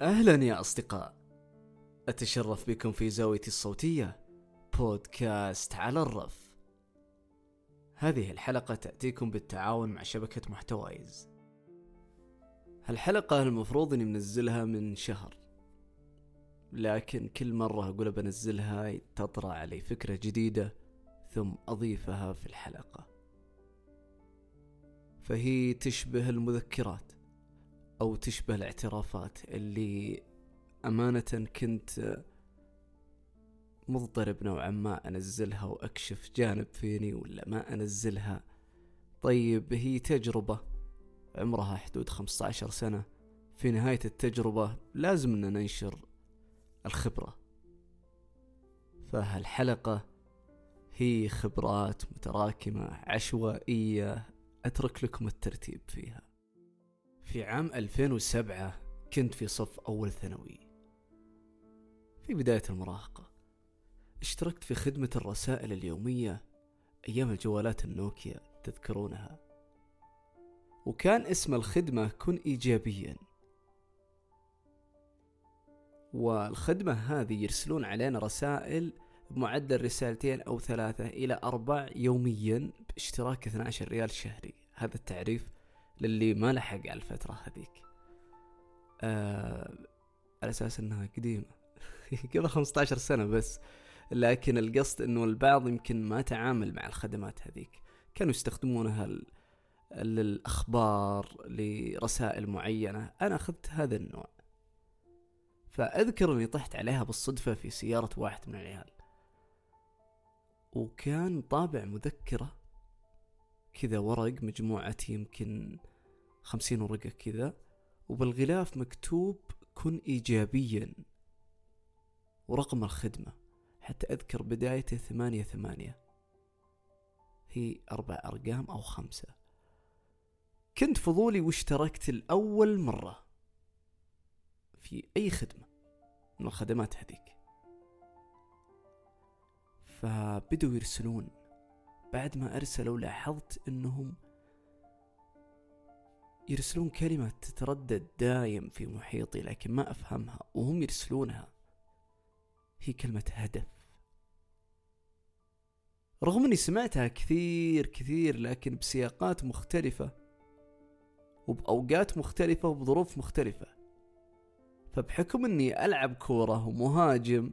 أهلا يا أصدقاء. أتشرف بكم في زاويتي الصوتية بودكاست على الرف. هذه الحلقة تأتيكم بالتعاون مع شبكة محتوايز. هالحلقة المفروض اني منزلها من شهر لكن كل مرة أقول بنزلها تطرأ علي فكرة جديدة ثم أضيفها في الحلقة. فهي تشبه المذكرات. أو تشبه الاعترافات اللي أمانة كنت مضطرب نوعا ما أنزلها وأكشف جانب فيني ولا ما أنزلها. طيب هي تجربة. عمرها حدود 15 سنة. في نهاية التجربة لازم أن ننشر الخبرة. فهالحلقة هي خبرات متراكمة عشوائية أترك لكم الترتيب فيها. في عام 2007 كنت في صف أول ثانوي. في بداية المراهقة اشتركت في خدمة الرسائل اليومية أيام الجوالات النوكيا تذكرونها. وكان اسم الخدمة كن إيجابيا. والخدمة هذه يرسلون علينا رسائل بمعدل رسالتين أو ثلاثة إلى أربع يوميا باشتراك 12 ريال شهري. هذا التعريف للي ما لحق على الفترة هذيك. آه على أساس أنها قديمة. قبل 15 سنة بس. لكن القصد أنه البعض يمكن ما تعامل مع الخدمات هذيك. كانوا يستخدمونها للأخبار لرسائل معينة. أنا أخذت هذا النوع. فأذكر أني طحت عليها بالصدفة في سيارة واحد من العيال. وكان طابع مذكرة كذا ورق مجموعة يمكن خمسين ورقة كذا وبالغلاف مكتوب كن إيجابيا ورقم الخدمة. حتى أذكر بدايته ثمانية ثمانية. هي أربع أرقام أو خمسة. كنت فضولي واشتركت الأول مرة في أي خدمة من الخدمات هذيك. فبدوا يرسلون. بعد ما أرسلوا لاحظت أنهم يرسلون كلمة تتردد دايم في محيطي لكن ما أفهمها وهم يرسلونها. هي كلمة هدف. رغم أني سمعتها كثير كثير لكن بسياقات مختلفة وبأوقات مختلفة وبظروف مختلفة. فبحكم أني ألعب كورة ومهاجم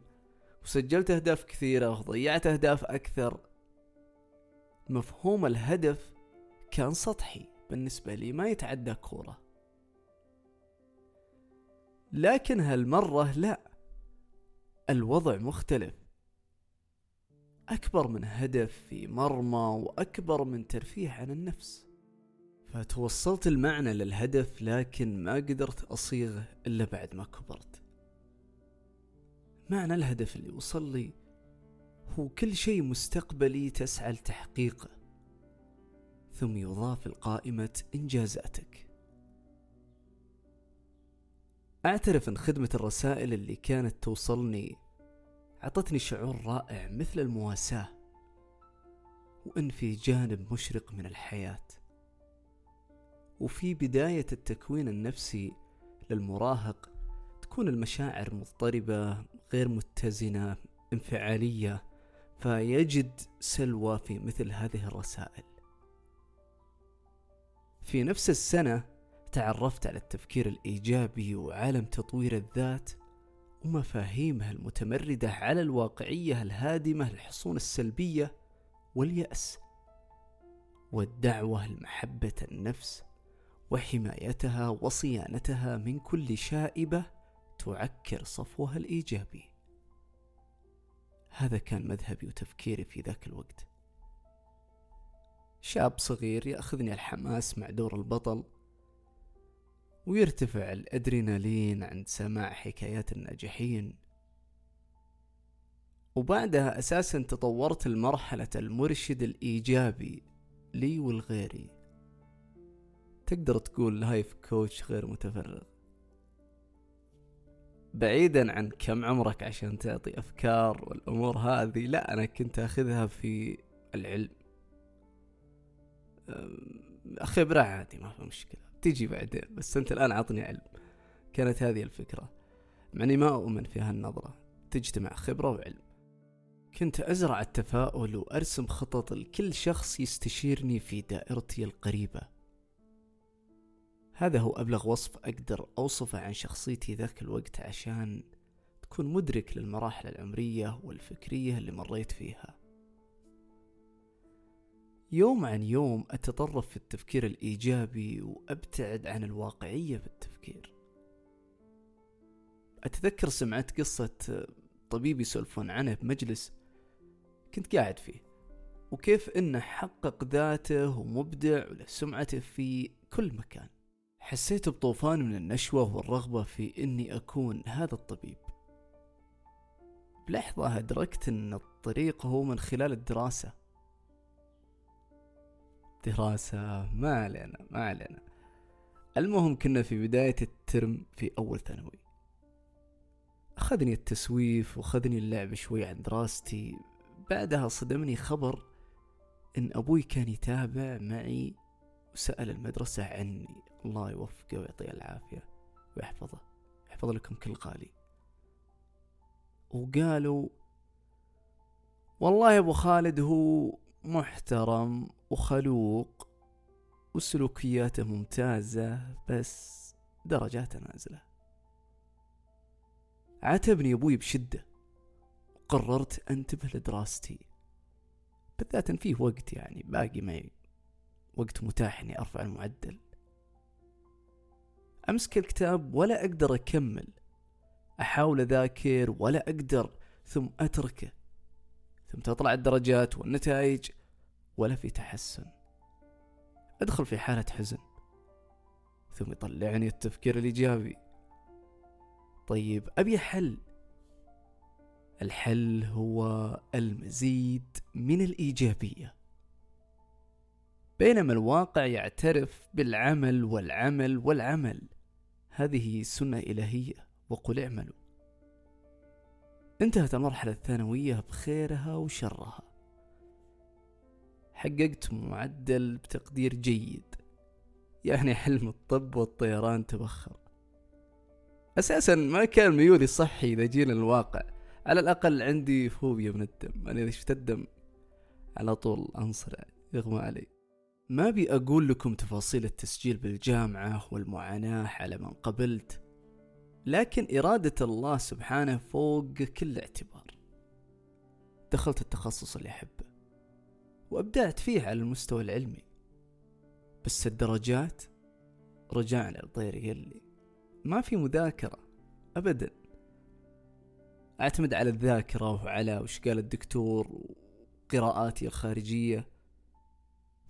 وسجلت أهداف كثيرة وضيعت أهداف أكثر مفهوم الهدف كان سطحي. بالنسبة لي ما يتعدى كورة. لكن هالمرة لا. الوضع مختلف. أكبر من هدف في مرمى وأكبر من ترفيه عن النفس. فتوصلت المعنى للهدف لكن ما قدرت أصيغه إلا بعد ما كبرت. معنى الهدف اللي وصل لي هو كل شيء مستقبلي تسعى لتحقيقه ثم يضاف لقائمة إنجازاتك أعترف أن خدمة الرسائل اللي كانت توصلني أعطتني شعور رائع مثل المواساة وأن في جانب مشرق من الحياة. وفي بداية التكوين النفسي للمراهق تكون المشاعر مضطربة غير متزنة انفعالية. فيجد سلوى في مثل هذه الرسائل. في نفس السنة تعرفت على التفكير الإيجابي وعالم تطوير الذات ومفاهيمها المتمردة على الواقعية الهادمة للحصون السلبية واليأس والدعوة لمحبة النفس وحمايتها وصيانتها من كل شائبة تعكر صفوها الإيجابي. هذا كان مذهبي وتفكيري في ذاك الوقت. شاب صغير يأخذني الحماس مع دور البطل ويرتفع الأدرينالين عند سماع حكايات الناجحين. وبعدها أساسا تطورت لمرحلة المرشد الإيجابي لي ولغيري تقدر تقول لايف كوتش غير متفرغ. بعيدا عن كم عمرك عشان تعطي أفكار والأمور هذه. لا أنا كنت أخذها في العلم. خبرة عادي ما في مشكلة. تيجي بعدين بس أنت الآن عطني علم. كانت هذه الفكرة. معني ما أؤمن في هالنظرة. تجتمع خبرة وعلم. كنت أزرع التفاؤل وأرسم خطط لكل شخص يستشيرني في دائرتي القريبة. هذا هو أبلغ وصف أقدر أوصفه عن شخصيتي ذاك الوقت عشان تكون مدرك للمراحل العمرية والفكرية اللي مريت فيها. يوم عن يوم أتطرف في التفكير الإيجابي وأبتعد عن الواقعية في التفكير. أتذكر سمعت قصة طبيب يسولفون عنه بمجلس كنت قاعد فيه وكيف إنه حقق ذاته ومبدع وله سمعته في كل مكان. حسيت بطوفان من النشوة والرغبة في إني أكون هذا الطبيب. بلحظة أدركت أن الطريق هو من خلال الدراسة. دراسة ما علينا ما علينا. المهم كنا في بداية الترم في أول ثانوي. أخذني التسويف وأخذني اللعب شوي عن دراستي. بعدها صدمني خبر إن أبوي كان يتابع معي وسأل المدرسة عني. الله يوفقه ويعطيه العافية ويحفظه يحفظ لكم كل غالي. وقالوا والله أبو خالد هو محترم وخلوق وسلوكياته ممتازة بس درجاته نازلة. عاتبني أبوي بشدة وقررت أنتبه لدراستي. بالذات إن فيه وقت يعني باقي معي وقت متاح إني أرفع المعدل. أمسك الكتاب ولا أقدر أكمل. أحاول أذاكر ولا أقدر ثم أتركه. ثم تطلع الدرجات والنتائج ولا في تحسن. أدخل في حالة حزن. ثم يطلعني التفكير الإيجابي. طيب أبي حل. الحل هو المزيد من الإيجابية. بينما الواقع يعترف بالعمل والعمل والعمل. هذه سنة إلهية وقل اعملوا. انتهت المرحلة الثانوية بخيرها وشرها. حققت معدل بتقدير جيد. يعني حلم الطب والطيران تبخر أساسا ما كان ميولي صحي إذا جينا الواقع على الأقل عندي فوبيا من الدم. أنا إذا شفت الدم على طول أنصرع يغمى علي. ما بي أقول لكم تفاصيل التسجيل بالجامعة والمعاناة على من قبلت لكن إرادة الله سبحانه فوق كل اعتبار. دخلت التخصص اللي أحبه وأبدعت فيه على المستوى العلمي. بس الدرجات رجعنا لطير يلي ما في مذاكرة أبدا. أعتمد على الذاكرة وعلى وش قال الدكتور وقراءاتي الخارجية.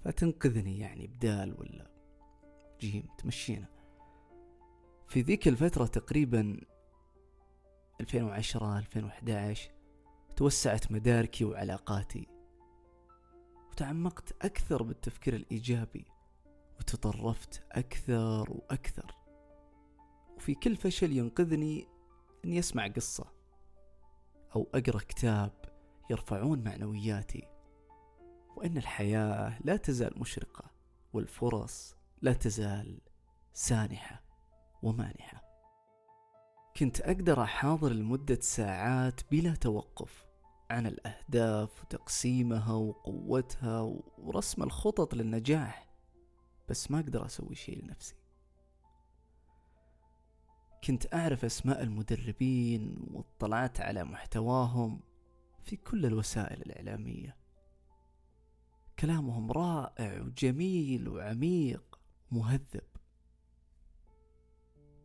فتنقذني يعني بدال ولا جيم تمشينا. في ذيك الفترة تقريبا 2010 2011 توسعت مداركي وعلاقاتي وتعمقت أكثر بالتفكير الإيجابي وتطرفت أكثر وأكثر. وفي كل فشل ينقذني أني أسمع قصة أو أقرأ كتاب يرفعون معنوياتي. وأن الحياة لا تزال مشرقة والفرص لا تزال سانحة ومانحة. كنت أقدر أحاضر لمدة ساعات بلا توقف عن الأهداف وتقسيمها وقوتها ورسم الخطط للنجاح بس ما أقدر أسوي شيء لنفسي. كنت أعرف أسماء المدربين واطلعت على محتواهم في كل الوسائل الإعلامية. كلامهم رائع وجميل وعميق ومهذب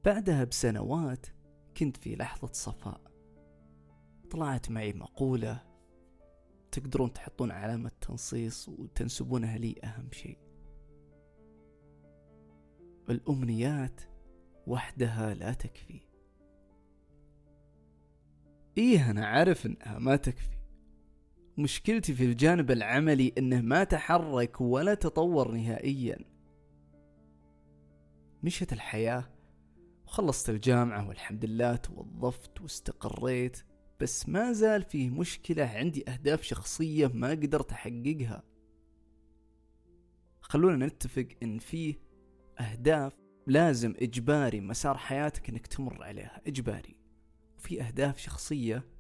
بعدها بسنوات كنت في لحظة صفاء. طلعت معي مقولة تقدرون تحطون علامة تنصيص وتنسبونها لي أهم شيء. الأمنيات وحدها لا تكفي. إيه أنا عارف إنها ما تكفي. مشكلتي في الجانب العملي إنه ما تحرك ولا تطور نهائيا. مشت الحياة وخلصت الجامعة والحمد لله توظفت واستقريت بس ما زال فيه مشكلة عندي أهداف شخصية ما قدرت أحققها. خلونا نتفق إن فيه أهداف لازم إجباري مسار حياتك إنك تمر عليها إجباري. وفي أهداف شخصية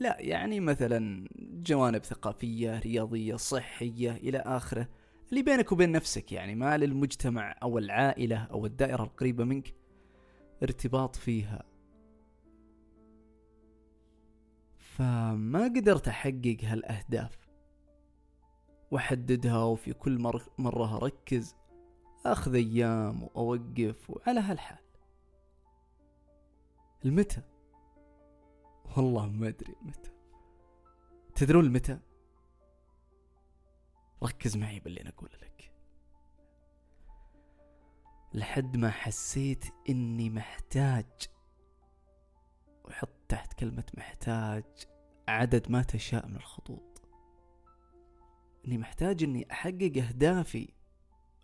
لا يعني مثلا جوانب ثقافية رياضية صحية إلى آخره. اللي بينك وبين نفسك يعني ما للمجتمع أو العائلة أو الدائرة القريبة منك ارتباط فيها. فما قدرت أحقق هالأهداف. وأحددها وفي كل مرة أركز أخذ أيام وأوقف وعلى هالحال. المتى؟ والله ما أدري متى. تدرون المتى ركز معي باللي أنا أقوله لك. لحد ما حسيت إني محتاج وحط تحت كلمة محتاج عدد ما تشاء من الخطوط. إني محتاج إني أحقق أهدافي.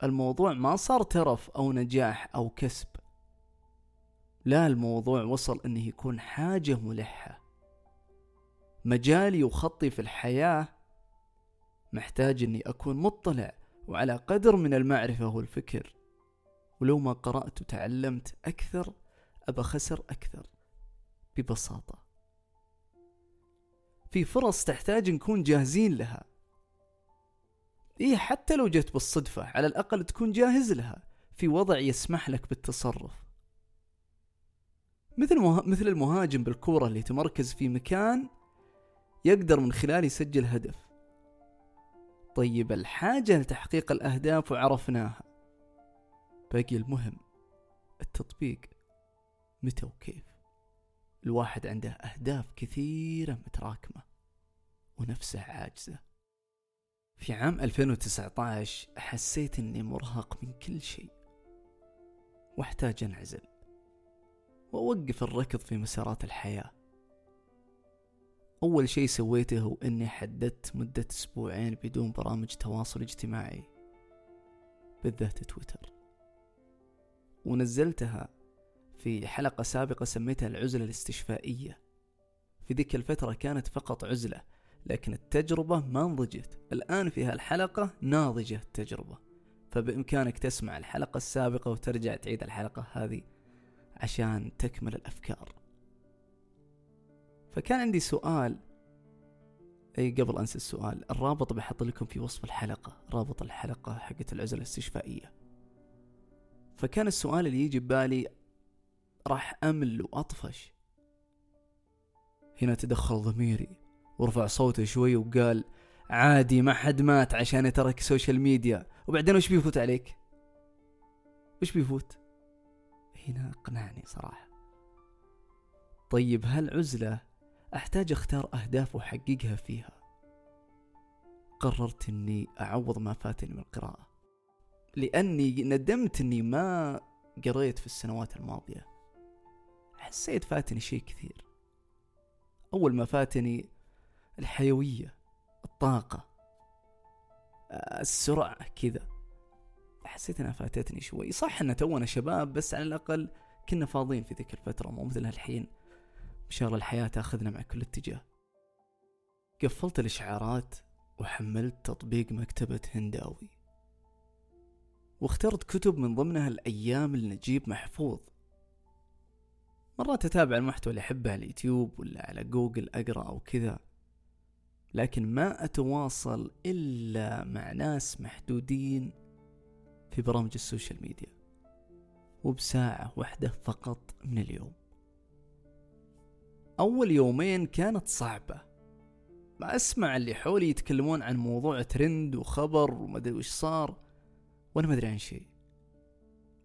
الموضوع ما صار ترف أو نجاح أو كسب. لا الموضوع وصل إنه يكون حاجة ملحة. مجالي وخطي في الحياة محتاج إني أكون مطلع وعلى قدر من المعرفة والفكر. ولو ما قرأت وتعلمت أكثر أبى خسر أكثر ببساطة. في فرص تحتاج نكون جاهزين لها. إيه حتى لو جت بالصدفة على الأقل تكون جاهز لها. في وضع يسمح لك بالتصرف. مثل مه... مثل المهاجم بالكورة اللي تمركز في مكان يقدر من خلاله يسجل هدف. طيب الحاجة لتحقيق الأهداف وعرفناها. باقي المهم التطبيق. متى وكيف؟ الواحد عنده أهداف كثيرة متراكمة ونفسه عاجزة. في عام 2019 حسيت إني مرهق من كل شيء واحتاج أنعزل. وأوقف الركض في مسارات الحياة. أول شيء سويته هو إني حددت مدة أسبوعين بدون برامج تواصل اجتماعي بالذات تويتر. ونزلتها في حلقة سابقة سميتها العزلة الاستشفائية. في ذيك الفترة كانت فقط عزلة لكن التجربة ما نضجت الآن في هالحلقة ناضجة التجربة. فبإمكانك تسمع الحلقة السابقة وترجع تعيد الحلقة هذه عشان تكمل الأفكار. فكان عندي سؤال إي قبل أنسى السؤال الرابط بحط لكم في وصف الحلقة رابط الحلقة حقت العزلة الاستشفائية. فكان السؤال اللي يجي ببالي راح أمل وأطفش. هنا تدخل ضميري ورفع صوته شوي وقال عادي ما حد مات عشان يترك social media وبعدين وش بيفوت عليك؟ وش بيفوت؟ هنا اقنعني صراحة. طيب هالعزلة أحتاج أختار أهداف واحققها فيها؟ قررت إني أعوض ما فاتني من القراءة. لأني ندمت إني ما قريت في السنوات الماضية. حسيت فاتني شيء كثير. أول ما فاتني الحيوية الطاقة السرعة كذا. حسيت إنها فاتتني شوي. صح إن تونا شباب بس على الأقل كنا فاضيين في ذيك الفترة مو مثل هالحين. ان شاء الله الحياة تأخذنا مع كل اتجاه. قفلت الإشعارات وحملت تطبيق مكتبة هنداوي. واخترت كتب من ضمنها الأيام لنجيب محفوظ. مرات أتابع المحتوى اللي أحبه على اليوتيوب ولا على جوجل أقرأ أو كذا. لكن ما أتواصل إلا مع ناس محدودين في برامج ال social media وبساعة واحدة فقط من اليوم. أول يومين كانت صعبة. ما أسمع اللي حولي يتكلمون عن موضوع ترند وخبر ومدري وش صار وأنا ما أدري عن شيء.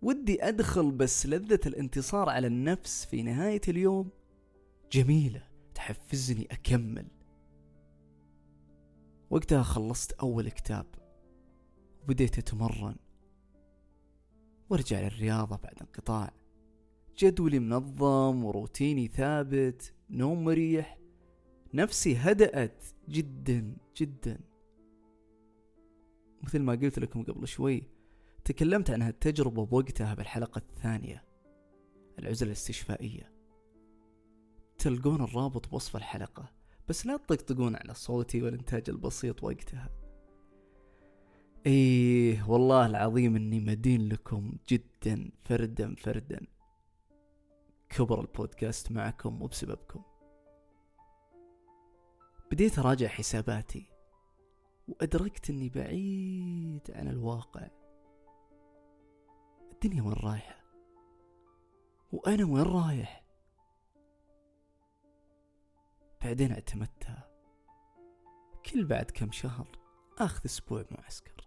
ودي أدخل بس لذة الانتصار على النفس في نهاية اليوم. جميلة تحفزني أكمل. وقتها خلصت أول كتاب وبديت أتمرن. وارجع للرياضة بعد انقطاع. جدولي منظم وروتيني ثابت نوم مريح. نفسي هدأت جدا جدا. مثل ما قلت لكم قبل شوي تكلمت عن هالتجربة بوقتها بالحلقة الثانية العزلة الاستشفائية. تلقون الرابط بوصف الحلقة بس لا تطقطقون على صوتي والإنتاج البسيط وقتها. إيه والله العظيم إني مدين لكم جدا فردا فردا. كبر البودكاست معكم وبسببكم. بديت أراجع حساباتي وأدركت أني بعيد عن الواقع. الدنيا وين رايحة؟ وأنا وين رايح؟ بعدين اعتمدتها كل بعد كم شهر أخذ أسبوع معسكر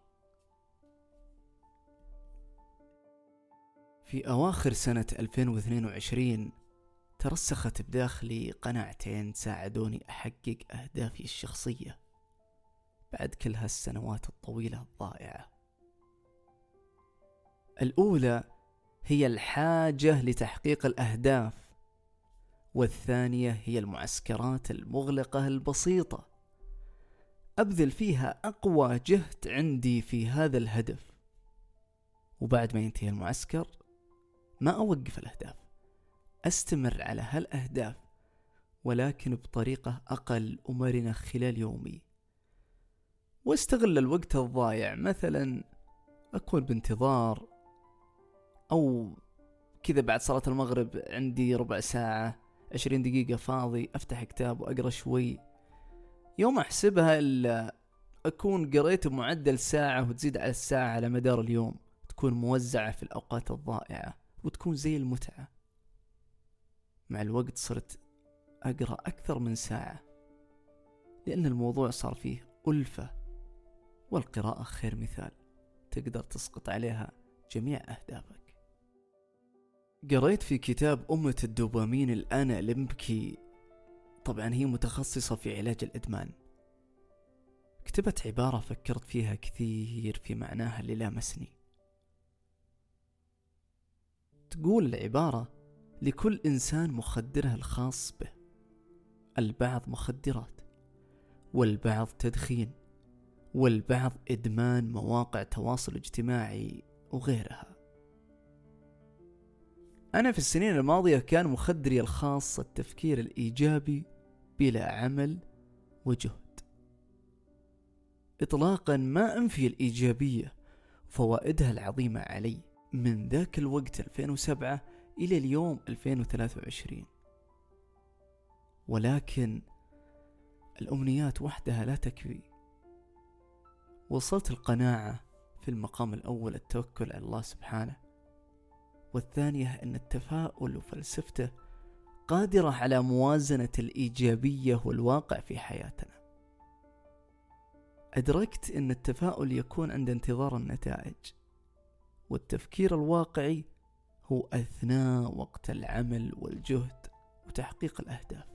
في أواخر سنة 2022 ترسخت بداخلي قناعتين ساعدوني أحقق أهدافي الشخصية بعد كل هالسنوات الطويلة الضائعة. الأولى هي الحاجة لتحقيق الأهداف والثانية هي المعسكرات المغلقة البسيطة. أبذل فيها أقوى جهد عندي في هذا الهدف. وبعد ما ينتهي المعسكر ما أوقف الأهداف. أستمر على هالأهداف ولكن بطريقة أقل ومرنة خلال يومي. وأستغل الوقت الضايع مثلا أكون بانتظار أو كذا بعد صلاة المغرب عندي ربع ساعة عشرين دقيقة فاضي أفتح كتاب وأقرأ شوي. يوم أحسبها إلا أكون قريت بمعدل ساعة وتزيد على الساعة على مدار اليوم تكون موزعة في الأوقات الضائعة. وتكون زي المتعة. مع الوقت صرت أقرأ أكثر من ساعة لأن الموضوع صار فيه ألفة والقراءة خير مثال تقدر تسقط عليها جميع أهدافك. قريت في كتاب أمة الدوبامين الآن لمبكي طبعا هي متخصصة في علاج الإدمان. كتبت عبارة فكرت فيها كثير في معناها اللي لامسني. تقول العبارة لكل إنسان مخدره الخاص به. البعض مخدرات والبعض تدخين والبعض إدمان مواقع تواصل اجتماعي وغيرها. أنا في السنين الماضية كان مخدري الخاص التفكير الإيجابي بلا عمل وجهد. إطلاقا ما أنفي الإيجابية وفوائدها العظيمة علي. من ذاك الوقت 2007 إلى اليوم 2023 ولكن الأمنيات وحدها لا تكفي. وصلت القناعة في المقام الأول التوكل على الله سبحانه. والثانية أن التفاؤل وفلسفته قادرة على موازنة الإيجابية والواقع في حياتنا. أدركت أن التفاؤل يكون عند انتظار النتائج. والتفكير الواقعي هو أثناء وقت العمل والجهد وتحقيق الأهداف.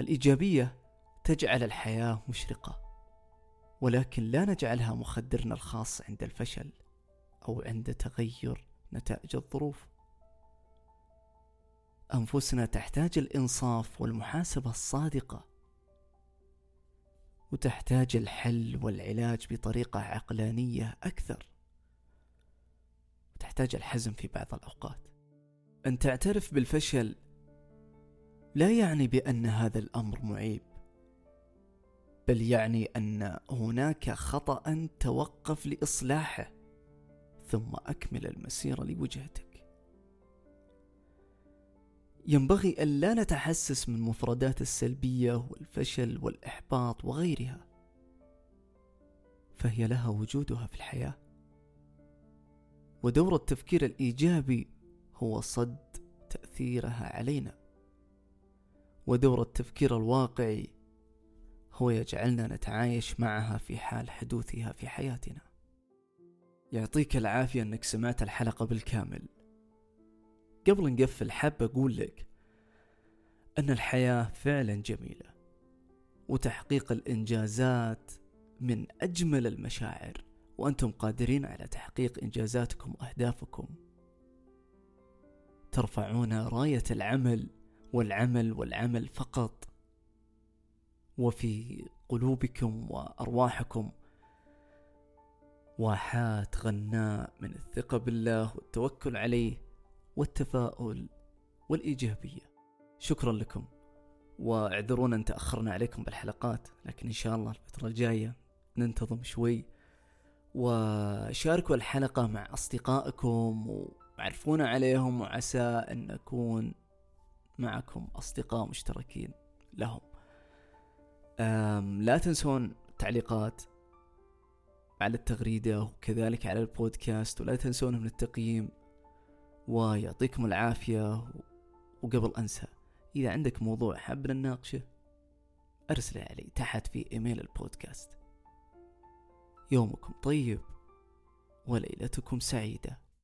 الإيجابية تجعل الحياة مشرقة ولكن لا نجعلها مخدرنا الخاص عند الفشل أو عند تغير نتائج الظروف. أنفسنا تحتاج الإنصاف والمحاسبة الصادقة وتحتاج الحل والعلاج بطريقة عقلانية أكثر. وتحتاج الحزم في بعض الأوقات. أن تعترف بالفشل لا يعني بأن هذا الأمر معيب بل يعني أن هناك خطأ توقف لإصلاحه ثم أكمل المسيرة لوجهتك. ينبغي أن لا نتحسس من مفردات السلبية والفشل والإحباط وغيرها. فهي لها وجودها في الحياة. ودور التفكير الإيجابي هو صد تأثيرها علينا. ودور التفكير الواقعي هو يجعلنا نتعايش معها في حال حدوثها في حياتنا. يعطيك العافية أنك سمعت الحلقة بالكامل. قبل نقفل حاب أقول لك أن الحياة فعلا جميلة وتحقيق الإنجازات من أجمل المشاعر وأنتم قادرين على تحقيق إنجازاتكم وأهدافكم. ترفعون راية العمل والعمل والعمل فقط. وفي قلوبكم وأرواحكم واحات غناء من الثقة بالله والتوكل عليه. والتفاؤل والإيجابية. شكرا لكم. واعذرونا أن تأخرنا عليكم بالحلقات لكن إن شاء الله الفترة الجاية ننتظم شوي. وشاركوا الحلقة مع أصدقائكم وعرفونا عليهم وعسى أن نكون معكم أصدقاء مشتركين لهم. لا تنسون تعليقات على التغريدة وكذلك على البودكاست ولا تنسون من التقييم ويعطيكم العافية. وقبل أنسى إذا عندك موضوع حاب نناقشه أرسله علي تحت في إيميل البودكاست. يومكم طيب وليلتكم سعيدة.